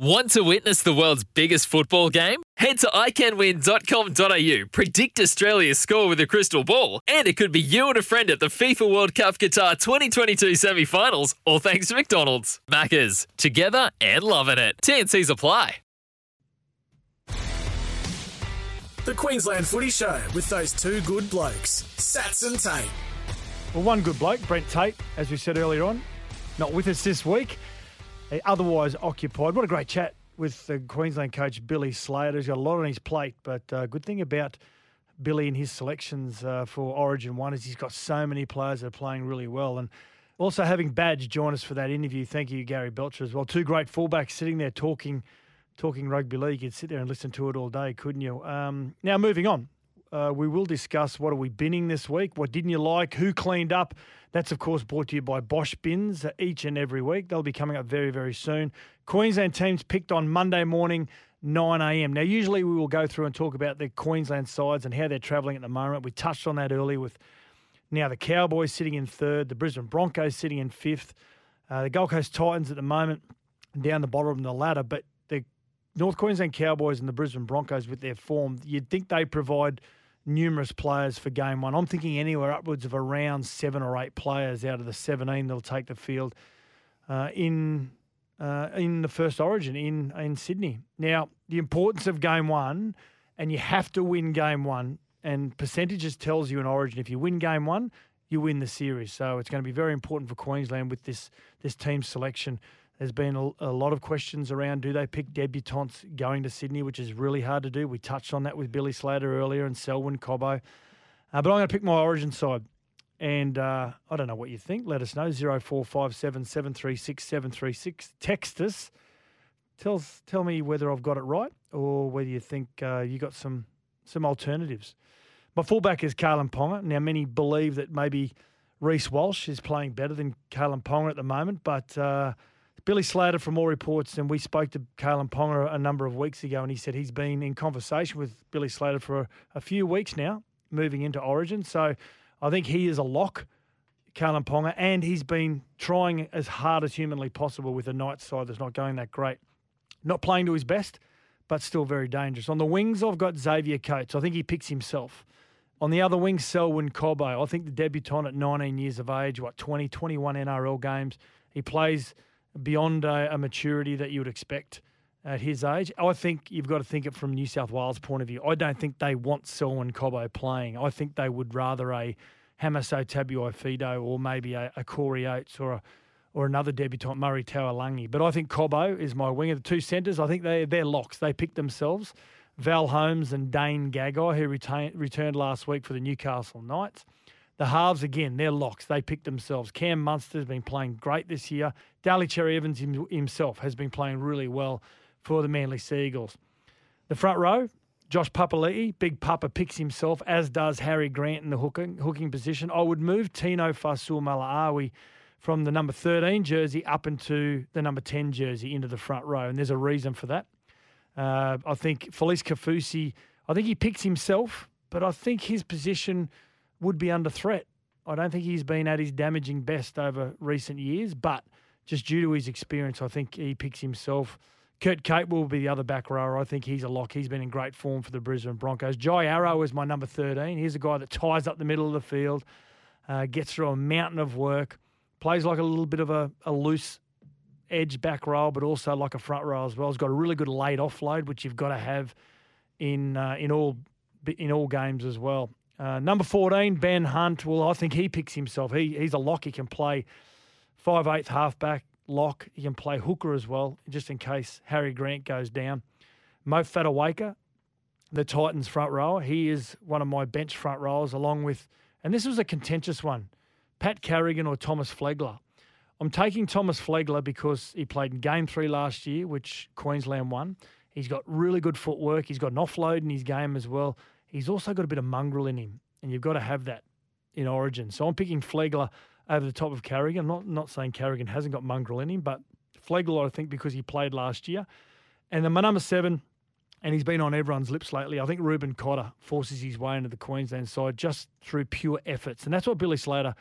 Want to witness the world's biggest football game? Head to iCanWin.com.au, predict Australia's score with a crystal ball, and it could be you and a friend at the FIFA World Cup Qatar 2022 semi finals, all thanks to McDonald's. Maccas, together and loving it. TNC's apply. The Queensland Footy Show with those two good blokes, Sats and Tate. Well, one good bloke, Brent Tate, as we said earlier on, not with us this week. Otherwise occupied. What a great chat with the Queensland coach Billy Slater. He's got a lot on his plate, but uh, good thing about Billy and his selections uh, for Origin One is he's got so many players that are playing really well, and also having Badge join us for that interview. Thank you, Gary Belcher, as well. Two great fullbacks sitting there talking, talking rugby league. You'd sit there and listen to it all day, couldn't you? Um, now moving on. Uh, we will discuss what are we binning this week, what didn't you like, who cleaned up. That's, of course, brought to you by Bosch Bins uh, each and every week. They'll be coming up very, very soon. Queensland teams picked on Monday morning, 9 a.m. Now, usually we will go through and talk about the Queensland sides and how they're travelling at the moment. We touched on that earlier with now the Cowboys sitting in third, the Brisbane Broncos sitting in fifth, uh, the Gold Coast Titans at the moment down the bottom of the ladder. But the North Queensland Cowboys and the Brisbane Broncos, with their form, you'd think they provide – numerous players for game one. I'm thinking anywhere upwards of around seven or eight players out of the 17 that'll take the field uh, in uh, in the first Origin in in Sydney. Now, the importance of game one, and you have to win game one. And percentages tells you in Origin if you win game one, you win the series. So it's going to be very important for Queensland with this this team selection. There's been a, a, lot of questions around do they pick debutants going to Sydney, which is really hard to do. We touched on that with Billy Slater earlier and Selwyn Cobbo. Uh, but I'm going to pick my origin side. And uh, I don't know what you think. Let us know. 0457 736 736. Text us. Tell, tell me whether I've got it right or whether you think uh, you got some some alternatives. My fullback is Kalyn Ponga. Now, many believe that maybe Reece Walsh is playing better than Kalyn Ponga at the moment, but uh, Billy Slater from All Reports, and we spoke to Kalyn Ponga a number of weeks ago, and he said he's been in conversation with Billy Slater for a, a few weeks now, moving into Origin. So I think he is a lock, Kalyn Ponga, and he's been trying as hard as humanly possible with a night side that's not going that great. Not playing to his best, but still very dangerous. On the wings, I've got Xavier Coates. I think he picks himself. On the other wing, Selwyn Cobbo. I think the debutant at 19 years of age, what, 20, 21 NRL games. He plays – beyond a, a, maturity that you would expect at his age. I think you've got to think it from New South Wales' point of view. I don't think they want Selwyn Cobbo playing. I think they would rather a Hamiso Tabuai-Fidow or maybe a, a Corey Oates or a, or another debutant, Murray Taulagi. But I think Cobbo is my winger. The two centres, I think they, they're locks. They pick themselves. Val Holmes and Dane Gagai, who retain, returned last week for the Newcastle Knights. The halves, again, they're locks. They pick themselves. Cam Munster's been playing great this year. Daly Cherry Evans himself has been playing really well for the Manly Sea Eagles. The front row, Josh Papali'i, Big Papa picks himself, as does Harry Grant in the hooking, hooking position. I would move Tino Fa'asuamaleaui from the number 13 jersey up into the number 10 jersey into the front row, and there's a reason for that. Uh, I think Felise Kaufusi, I think he picks himself, but I think his position – would be under threat. I don't think he's been at his damaging best over recent years, but just due to his experience, I think he picks himself. Kurt Capewell will be the other back rower. I think he's a lock. He's been in great form for the Brisbane Broncos. Jai Arrow is my number 13. He's a guy that ties up the middle of the field, uh, gets through a mountain of work, plays like a little bit of a, a loose edge back row, but also like a front row as well. He's got a really good late offload, which you've got to have in uh, in all in all games as well. Uh, number 14, Ben Hunt. Well, I think he picks himself. He He's a lock. He can play 5'8 halfback lock. He can play hooker as well, just in case Harry Grant goes down. Mo Fotuaika, the Titans front rower. He is one of my bench front rowers, along with, and this was a contentious one, Pat Carrigan or Thomas Flegler. I'm taking Thomas Flegler because he played in game three last year, which Queensland won. He's got really good footwork. He's got an offload in his game as well. He's also got a bit of mongrel in him, and you've got to have that in Origin. So I'm picking Flegler over the top of Carrigan. I'm not not saying Carrigan hasn't got mongrel in him, but Flegler, I think, because he played last year. And then my number seven, and he's been on everyone's lips lately. I think Reuben Cotter forces his way into the Queensland side just through pure efforts, and that's what Billy Slater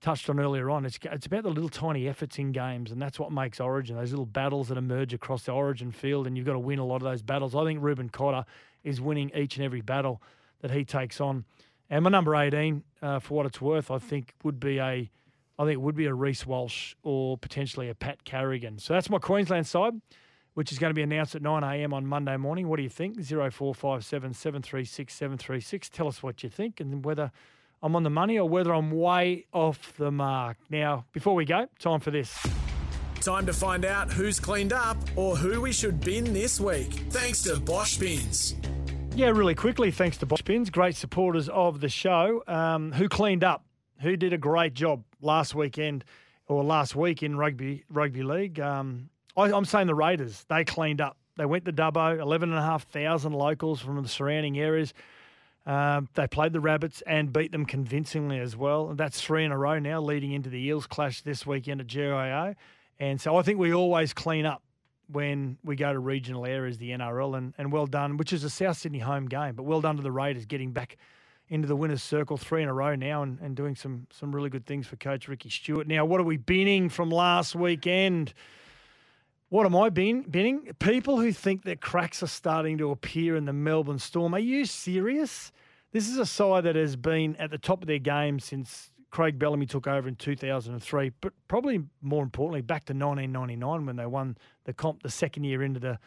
touched on earlier on. It's it's about the little tiny efforts in games, and that's what makes Origin. Those little battles that emerge across the Origin field, and you've got to win a lot of those battles. I think Reuben Cotter is winning each and every battle that he takes on. And my number eighteen, uh, for what it's worth, I think would be a, I think would be a Reece Walsh or potentially a Pat Carrigan. So that's my Queensland side which is going to be announced at 9 a.m. on Monday morning. What do you think? 0457 736 736. Tell us what you think and whether I'm on the money or whether I'm way off the mark. Now, before we go, time for this. Time to find out who's cleaned up or who we should bin this week. Thanks to Bosch Bins. Yeah, really quickly, thanks to Bosch Bins, great supporters of the show. Um, who cleaned up? Who did a great job last weekend or last week in rugby rugby league? Um, I, am saying the Raiders. They cleaned up. They went to Dubbo, 11,500 locals from the surrounding areas. Um, they played the Rabbits and beat them convincingly as well. That's three in a row now, leading into the Eels clash this weekend at GIO. And so I think we always clean up when we go to regional areas, the NRL, and, and well done, which is a South Sydney home game, but well done to the Raiders getting back into the winners' circle three in a row now and, and doing some some really good things for Coach Ricky Stuart. Now, what are we binning from last weekend? What am I bin, binning? People who think that cracks are starting to appear in the Melbourne Storm. Are you serious? This is a side that has been at the top of their game since Craig Bellamy took over in 2003, but probably more importantly, back to 1999 when they won the comp the second year into the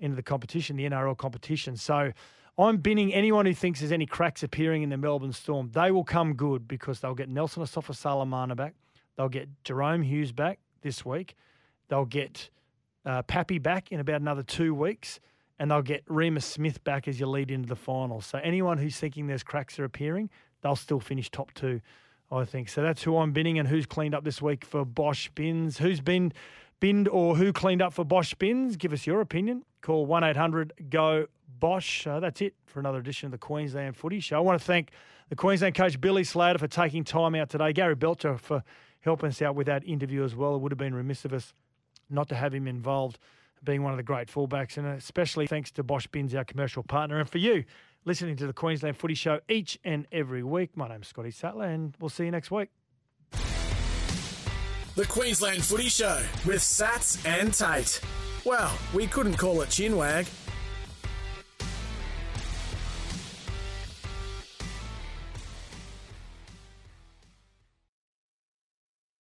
into the competition, the NRL competition. So I'm binning anyone who thinks there's any cracks appearing in the Melbourne Storm. They will come good because they'll get Nelson Asofa-Solomona back. They'll get Jahrome Hughes back this week. They'll get uh, Pappy back in about another two weeks, and they'll get Reimis Smith back as you lead into the finals. So anyone who's thinking there's cracks are appearing, they'll still finish top two, I think. So that's who I'm binning and who's cleaned up this week for Bosch Bins. Who's been binned or who cleaned up for Bosch Bins? Give us your opinion. Call 1 800 GO Bosch. Uh, that's it for another edition of the Queensland Footy Show. I want to thank the Queensland coach Billy Slater for taking time out today, Gary Belcher for helping us out with that interview as well. It would have been remiss of us not to have him involved, being one of the great fullbacks, and especially thanks to Bosch Bins, our commercial partner, and for you listening to the Queensland Footy Show each and every week. My name's Scotty Sattler, and we'll see you next week. The Queensland Footy Show with Sats and Tate. Well, we couldn't call it chinwag.